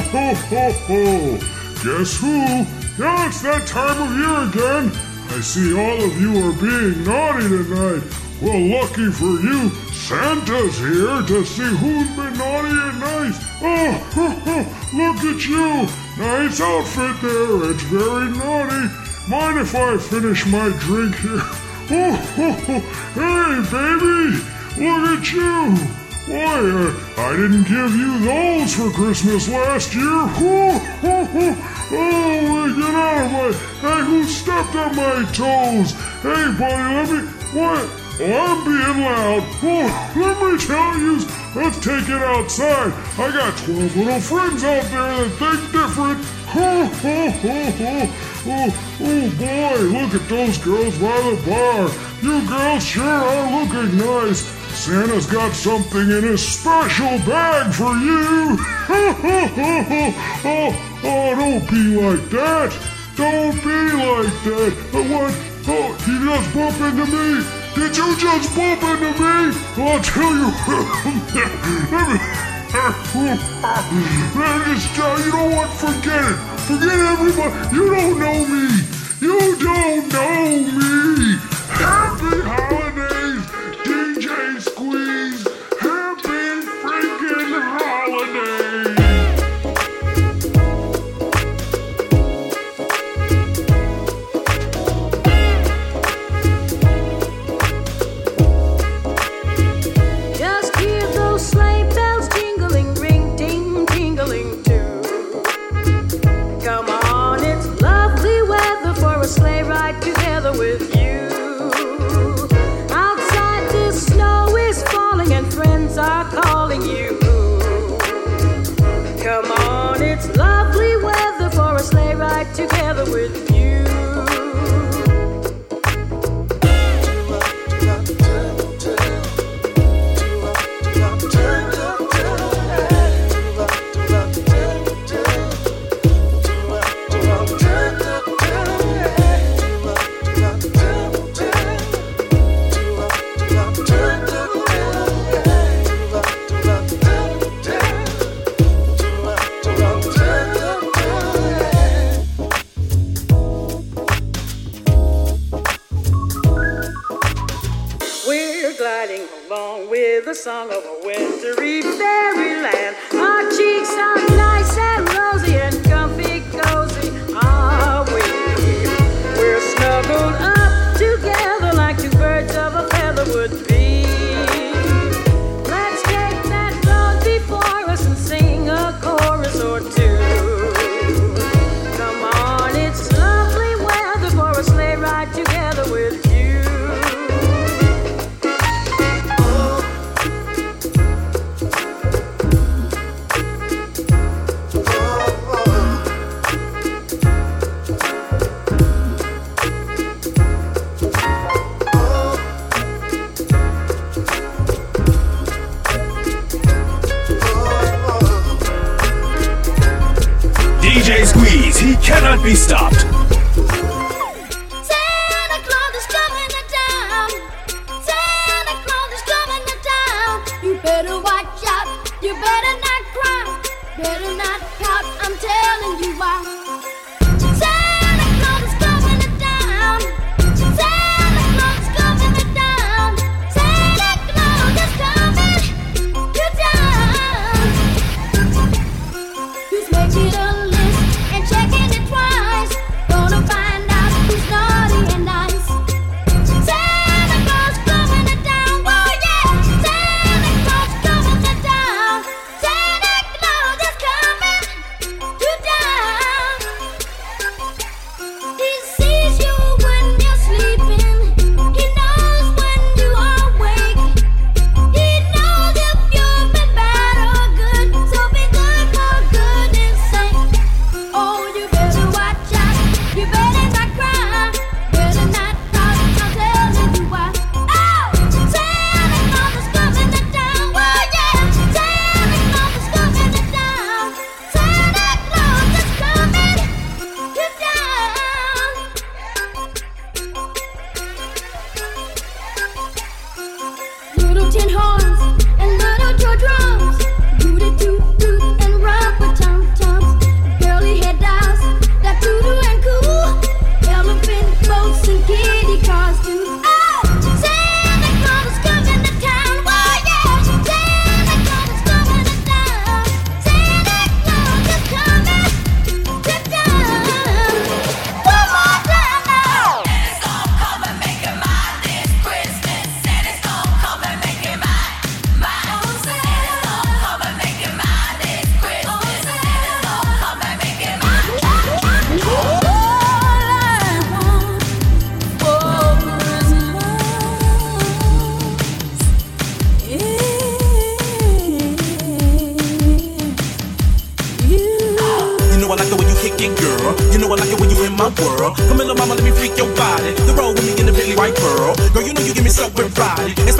ho, ho, ho. Guess who? Yeah, it's that time of year again. I see all of you are being naughty tonight. Well, lucky for you, Santa's here to see who's been naughty and nice. Oh, ho, ho, look at you. Nice outfit there. It's very naughty. Mind if I finish my drink here? Oh, ho, ho. hey, baby, look at you. Why, I didn't give you those for Christmas last year. Ho, ho, ho. Oh, get out of my... Hey, who stepped on my toes? Hey, buddy, let me... What? Oh, I'm being loud. Oh, let me tell you, let's take it outside. I got 12 little friends out there that think different. Oh, oh, oh, oh, oh, oh boy, look at those girls by the bar. You girls sure are looking nice. Santa's got something in his special bag for you. oh, oh, don't be like that. Don't be like that. Uh, what? Oh, you just bump into me. Did you just bump into me? I'll tell you. me just tell you, you know what? Forget it. Forget everybody. You don't know me. You don't know me. Happy holidays, Squeeze. Happy freaking holidays.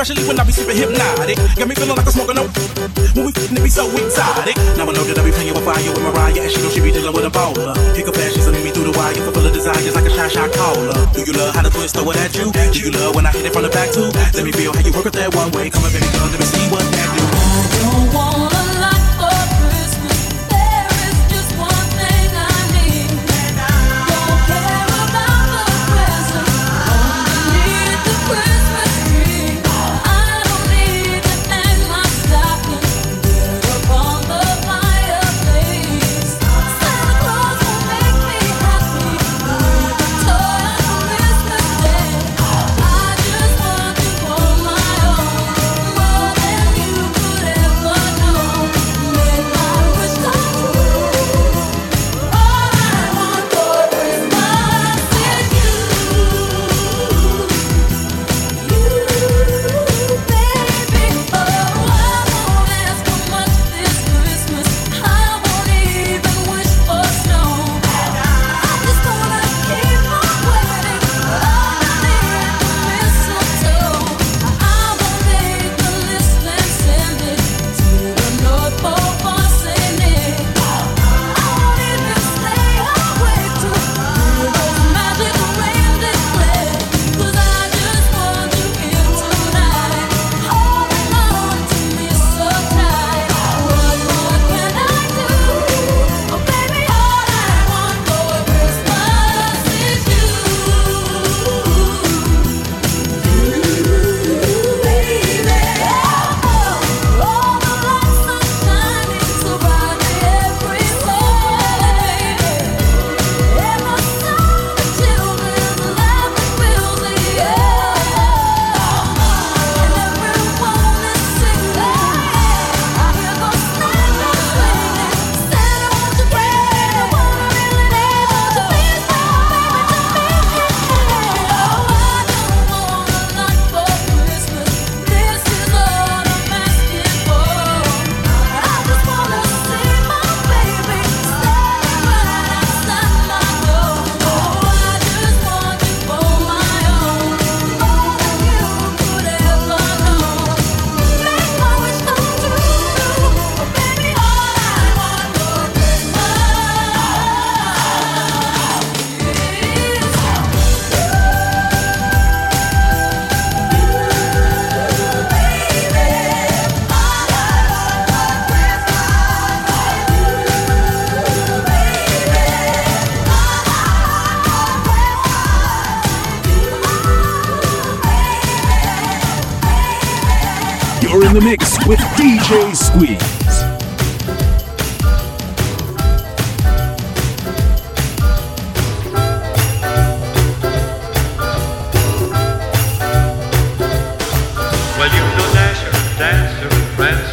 Especially when I be super hypnotic. Got me feeling like I'm smoking no. When we fitting it be so exotic. Now I know that I be playing with fire with Mariah. And she know she be dealing with a baller. Kick up passion, sending me through the wire. Full of desires like a shy, shot caller. Do you love how the twist throw it at you? Do you love when I hit it from the back too? Let me feel how you work with that one way. Come on, baby girl, let me see what that dancer and prancing.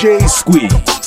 DJ Squeeze.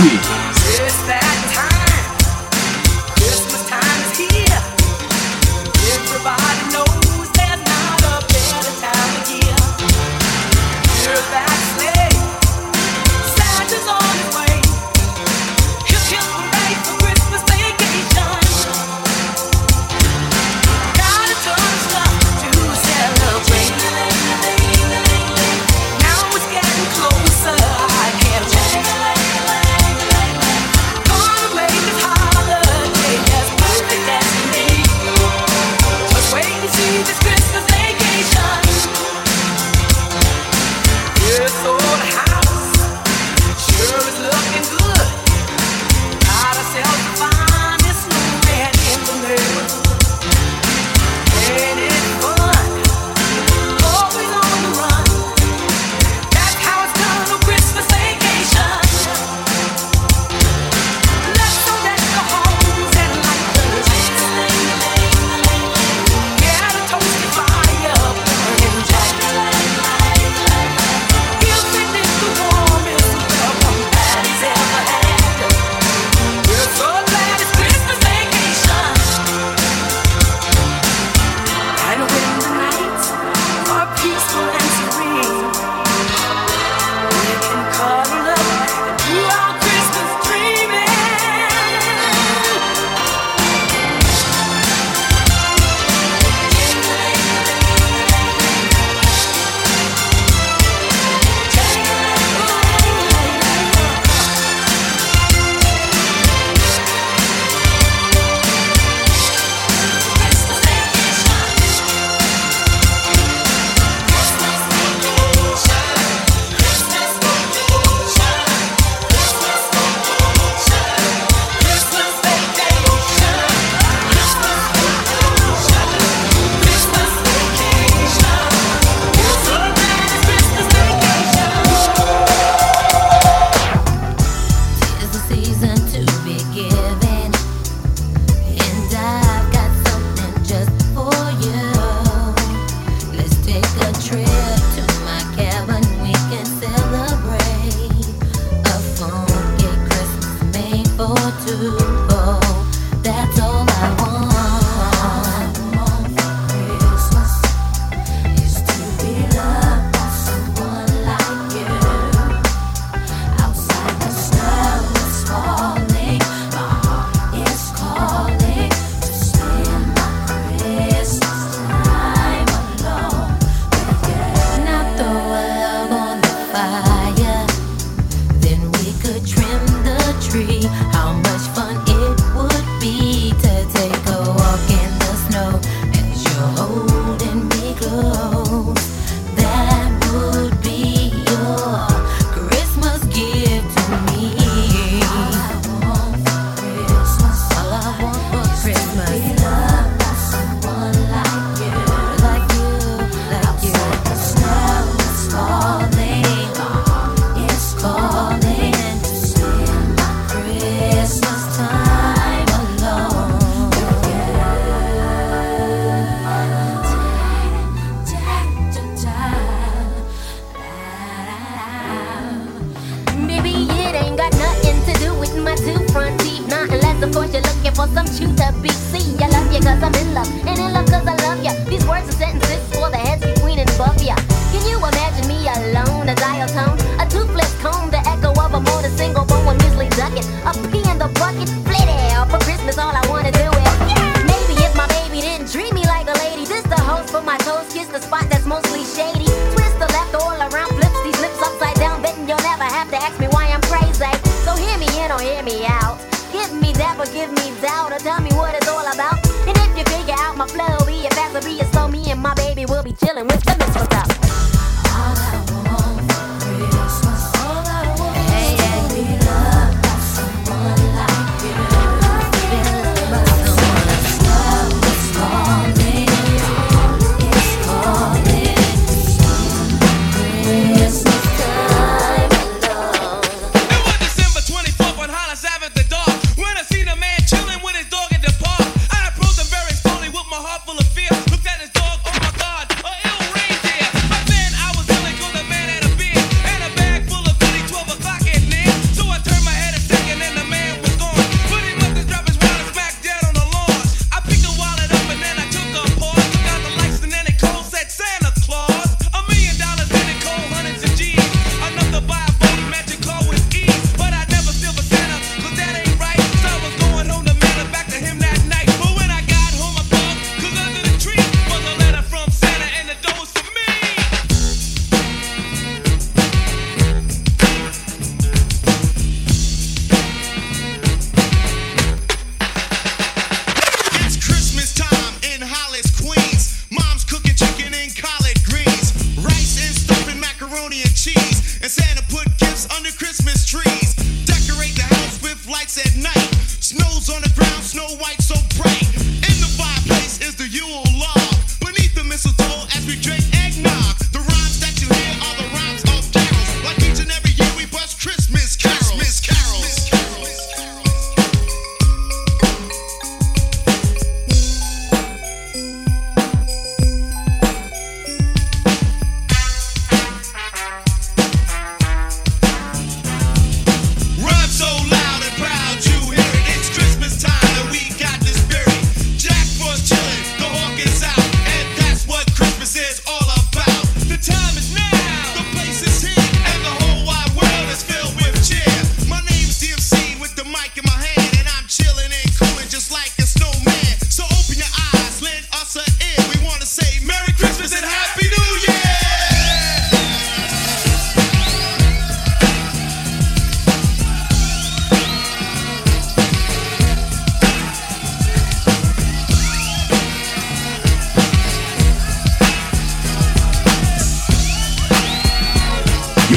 DJ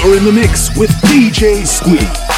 are in the mix with DJ Squeeze.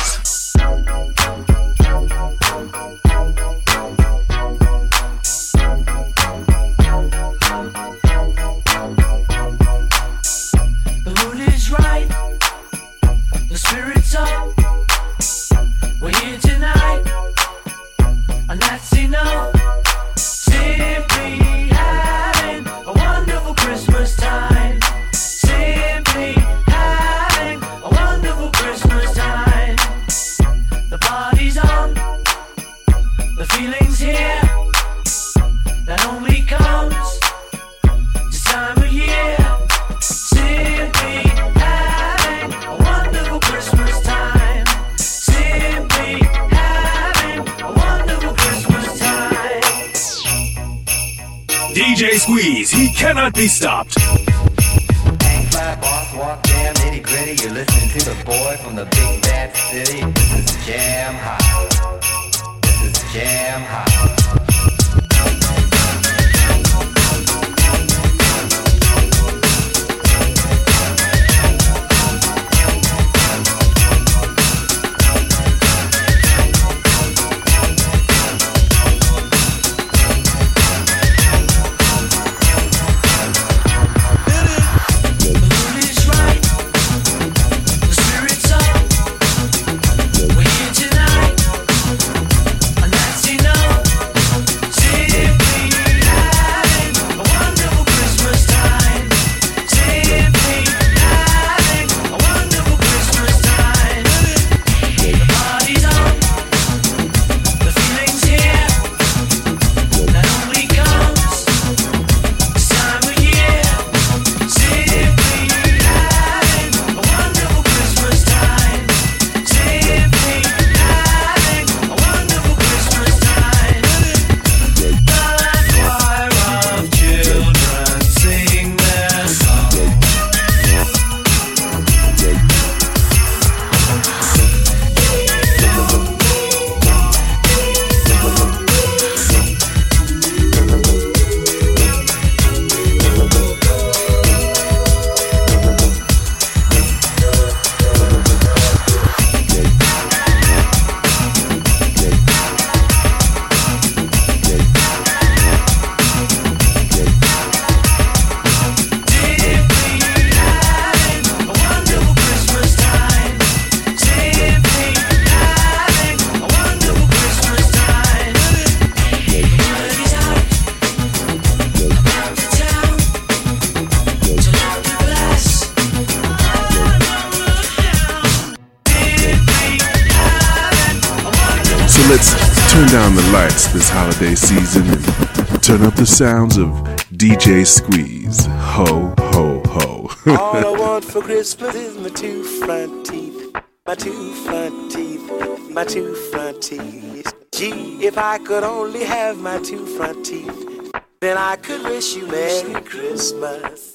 sounds of DJ Squeeze. Ho, ho, ho. All I want for Christmas is my two front teeth. My two front teeth. My two front teeth. Gee, if I could only have my two front teeth, then I could wish you Merry Christmas.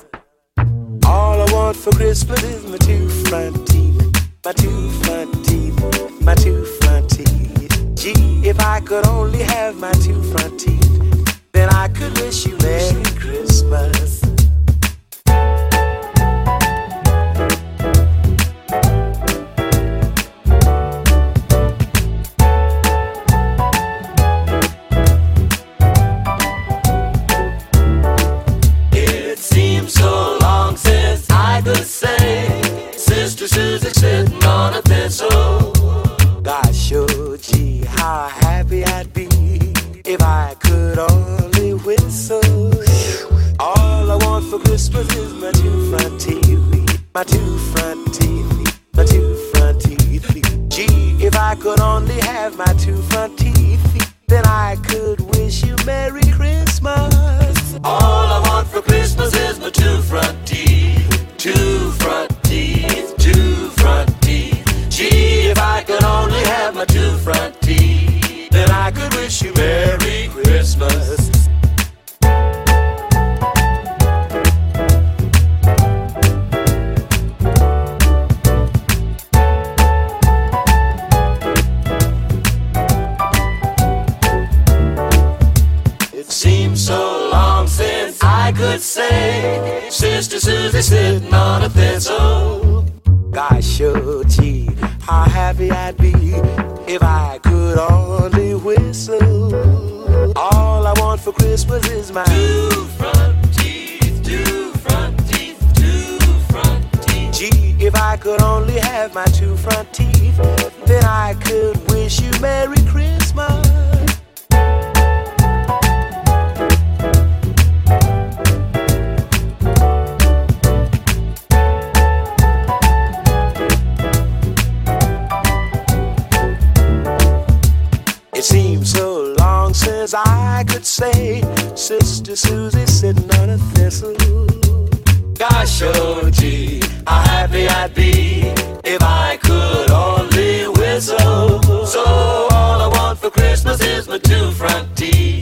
Since I could say Sister Susie sitting on a thistle. Gosh, oh gee, how happy I'd be if I could only whistle. So all I want for Christmas is my two front teeth,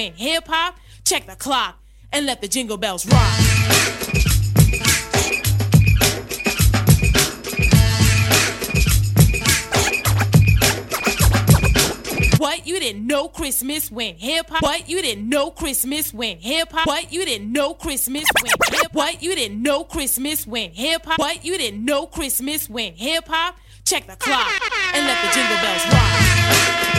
Hip hop? Check the clock and let the jingle bells rock. What you didn't know Christmas went hip hop? What you didn't know Christmas went hip hop? What you didn't know Christmas went hip What you didn't know Christmas went hip hop? What you didn't know Christmas went hip hop? Check the clock and let the jingle bells rock.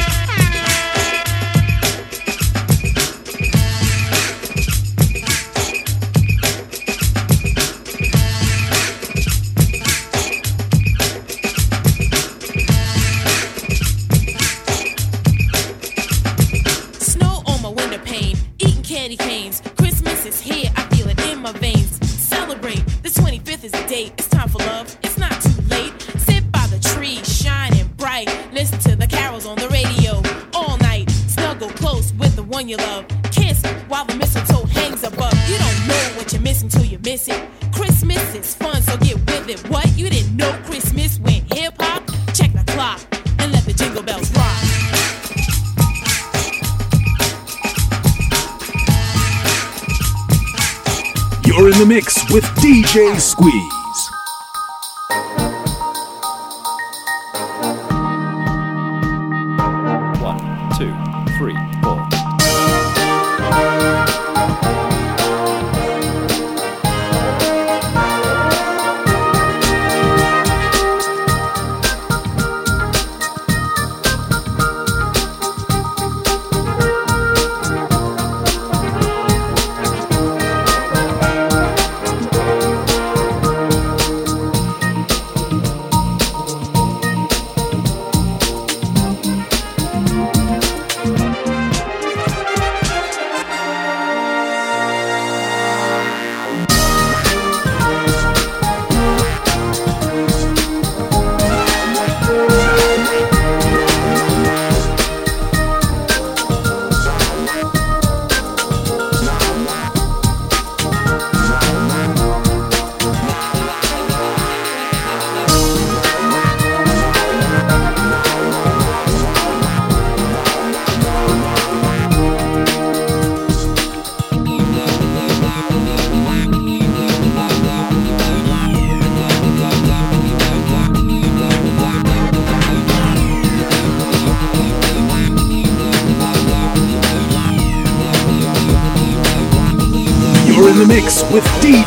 Close with the one you love. Kiss while the mistletoe hangs above. You don't know what you're missing till you miss it. Christmas is fun, so get with it. What you didn't know Christmas went hip hop? Check the clock and let the jingle bells rock. You're in the mix with DJ Squeeze.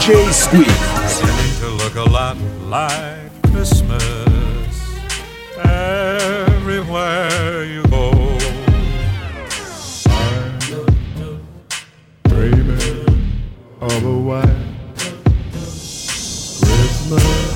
DJ Squeeze. to look a lot like Christmas everywhere you go. I'm dreaming of a white Christmas.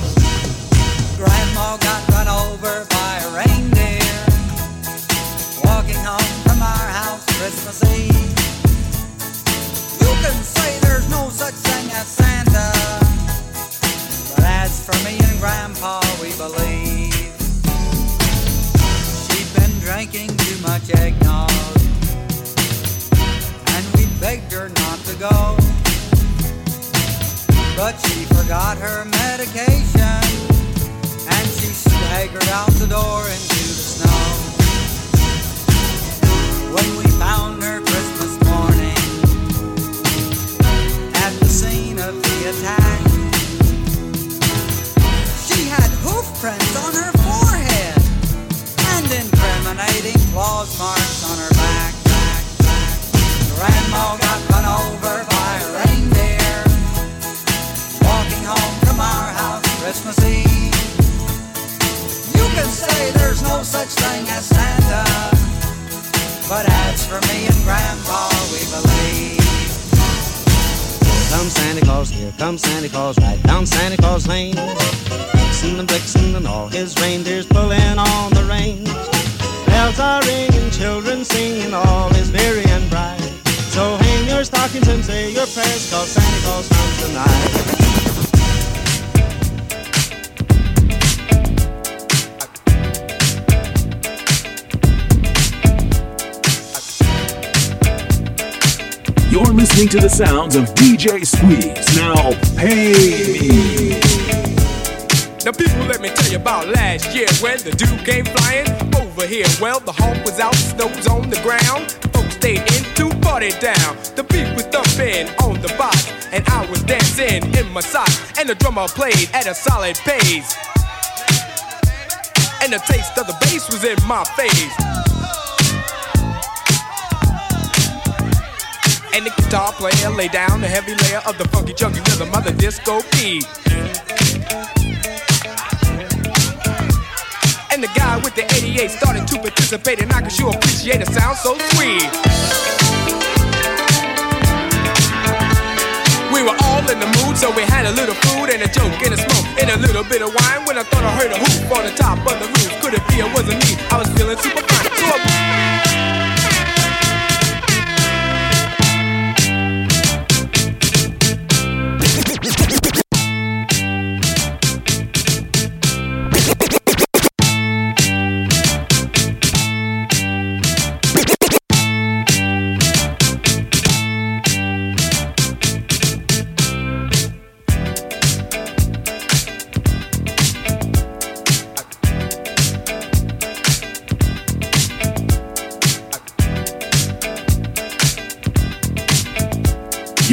Well, the hawk was out, snow was on the ground. Folks stayed in to party down. The beat was thumping on the box, and I was dancing in my socks. And the drummer played at a solid pace. And the taste of the bass was in my face. And the guitar player laid down the heavy layer of the funky chunky rhythm of the disco beat. And the guy with the 88 started to participate, and I could sure appreciate a sound so sweet. We were all in the mood, so we had a little food and a joke and a smoke and a little bit of wine. When I thought I heard a hoop on the top of the roof, could it be it wasn't me? I was feeling super fine.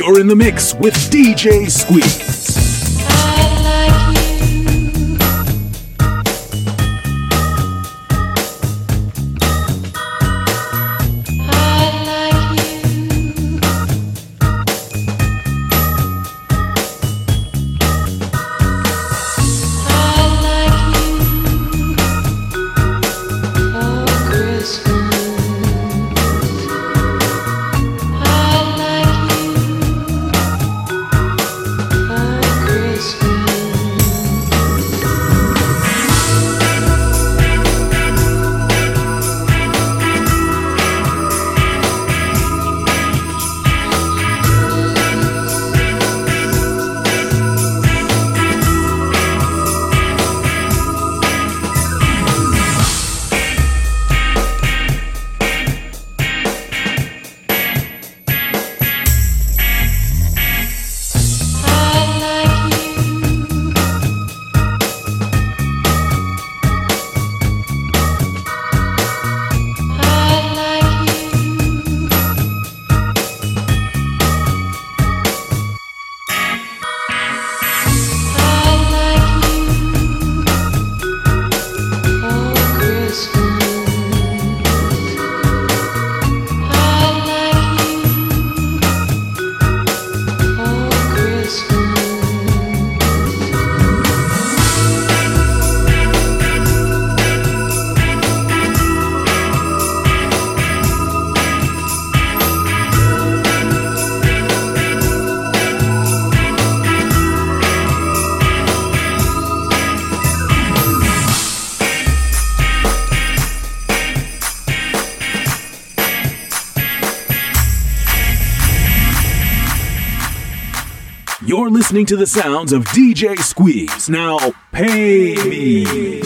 You're in the mix with DJ Squeeze. Listening to the sounds of DJ Squeeze. Now, pay me.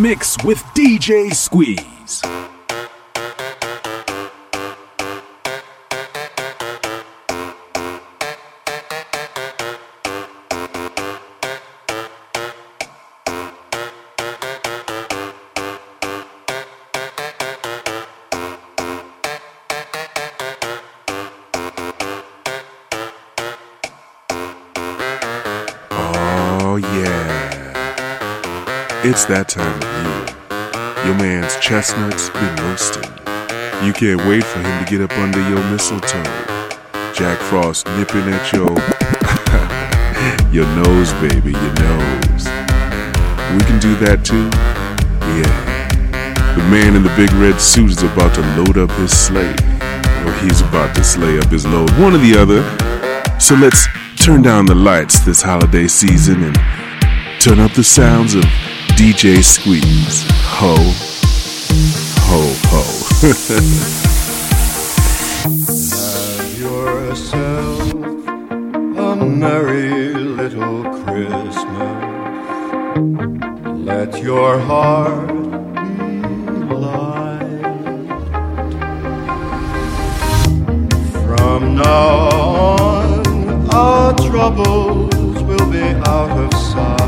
Mix with DJ Squeeze. It's that time of year. Your man's chestnuts been roasting. You can't wait for him to get up under your mistletoe. Jack Frost nipping at your your nose, baby, your nose. We can do that too. Yeah. The man in the big red suit is about to load up his sleigh. Or he's about to sleigh up his load. One or the other. So let's turn down the lights this holiday season and turn up the sounds of DJ Squeeze. Ho, ho, ho. Have yourself a merry little Christmas. Let your heart be light. From now on, our troubles will be out of sight.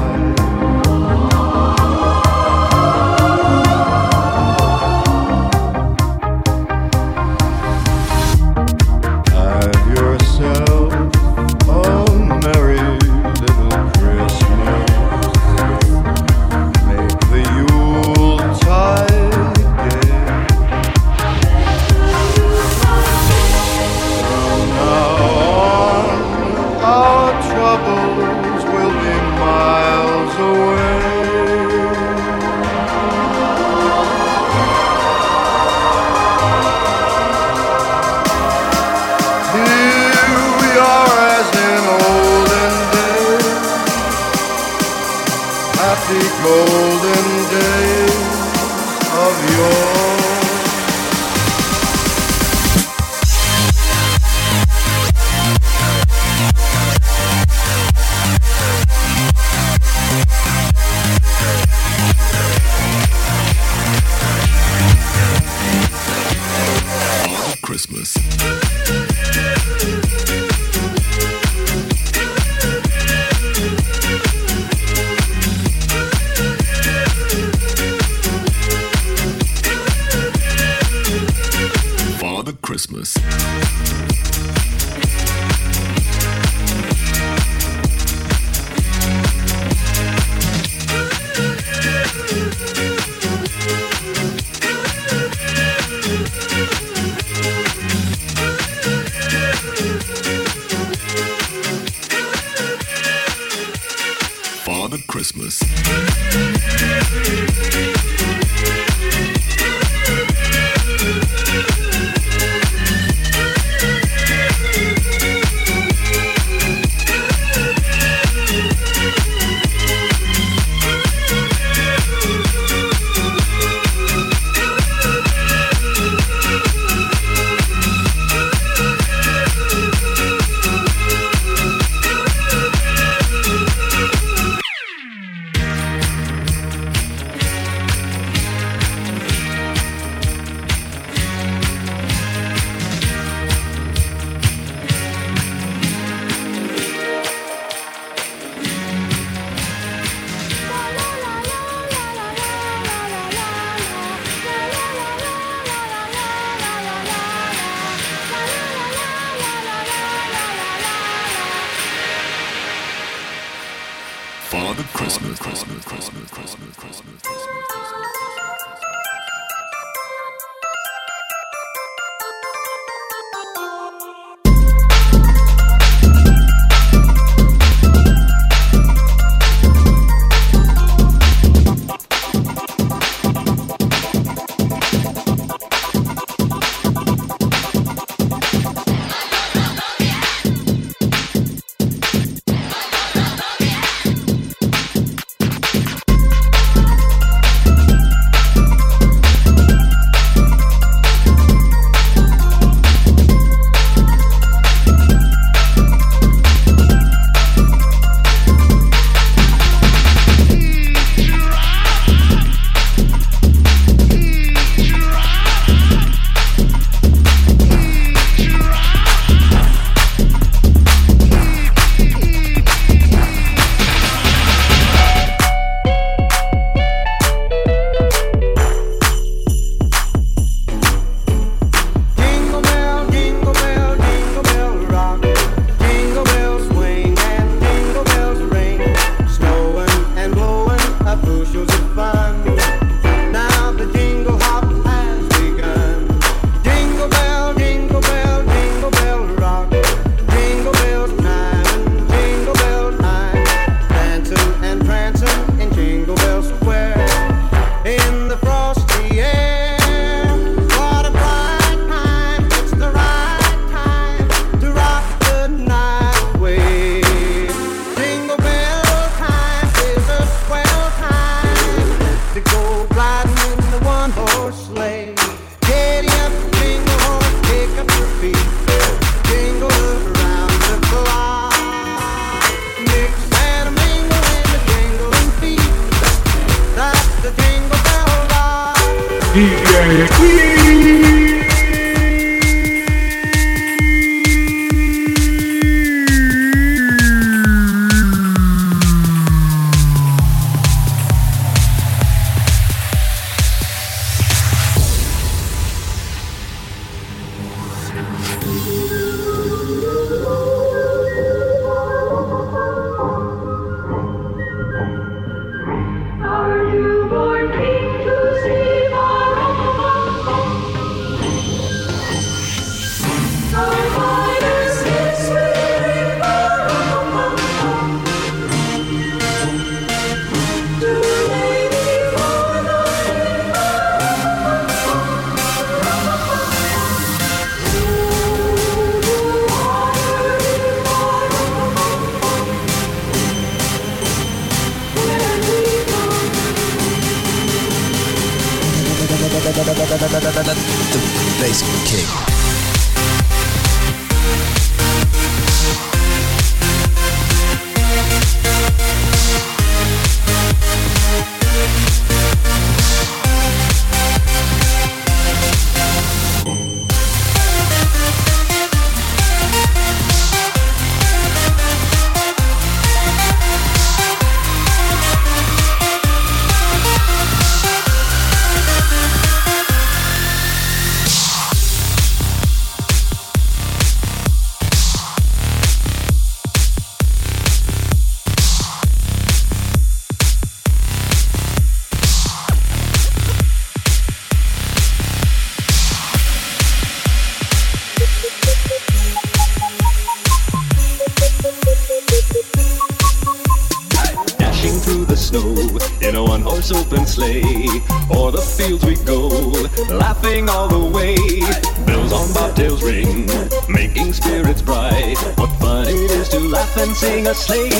And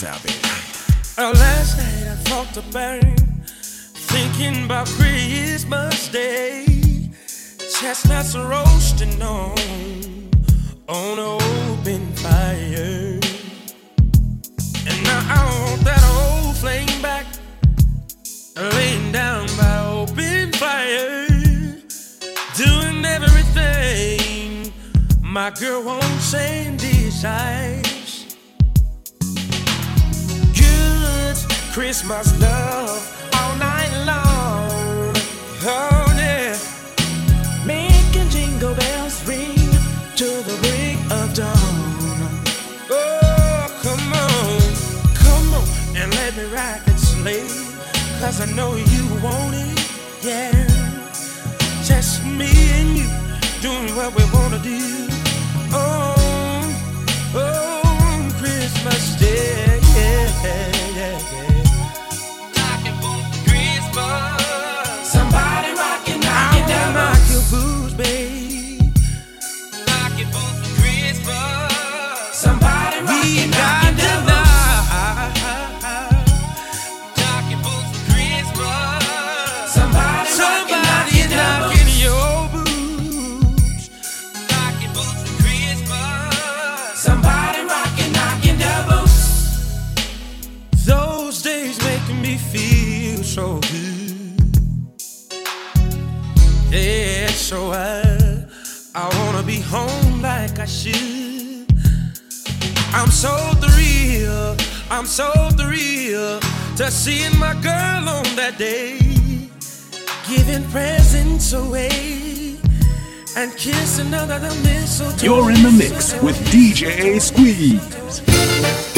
this out, baby. Oh, last night I thought about thinking about Christmas Day. Chestnuts roasting on on an open fire, and now I want that old flame back, laying down by open fire, doing everything my girl won't say and desires. Christmas love all night long. Oh, yeah. Making jingle bells ring to the break of dawn. Oh, come on, come on, and let me ride that sleigh. Cause I know you want it, yeah. Just me and you doing what we wanna do. Oh, oh, Christmas Day, yeah, yeah, yeah. Like I should. I'm so thrilled, I'm so to seeing my girl on that day, giving presents away and mistletoe. You're in the mix with DJ Squeeze.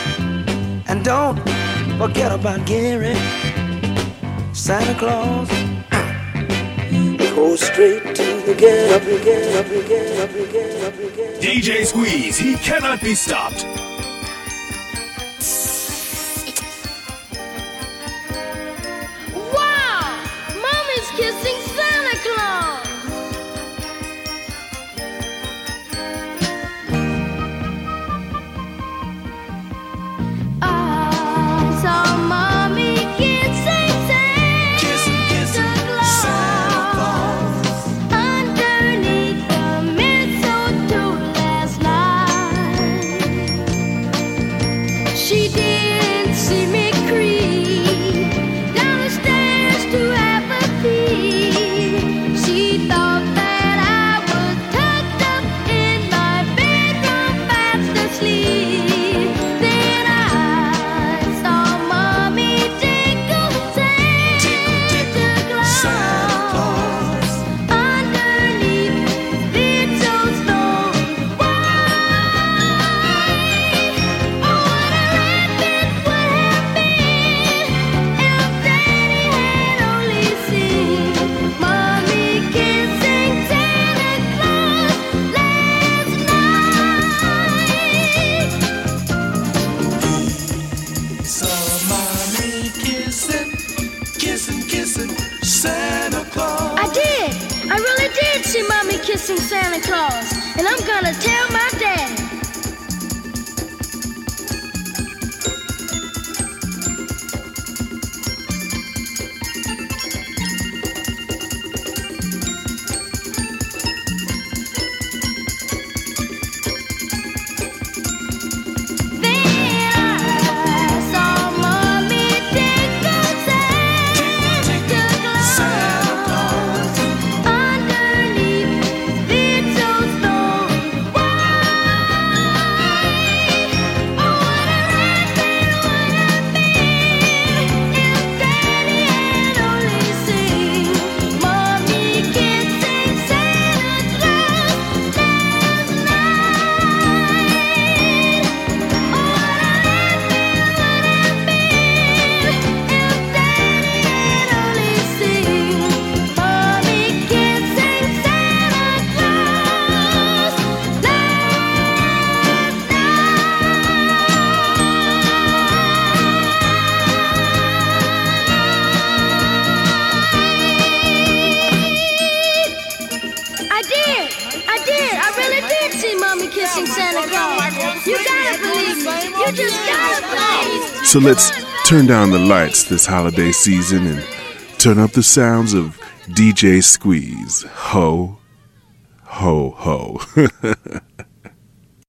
Don't forget about Gary, Santa Claus. Go straight to the get up, get up, get up, get up, get up. DJ Squeeze, he cannot be stopped. So let's turn down the lights this holiday season and turn up the sounds of DJ Squeeze. Ho, ho, ho.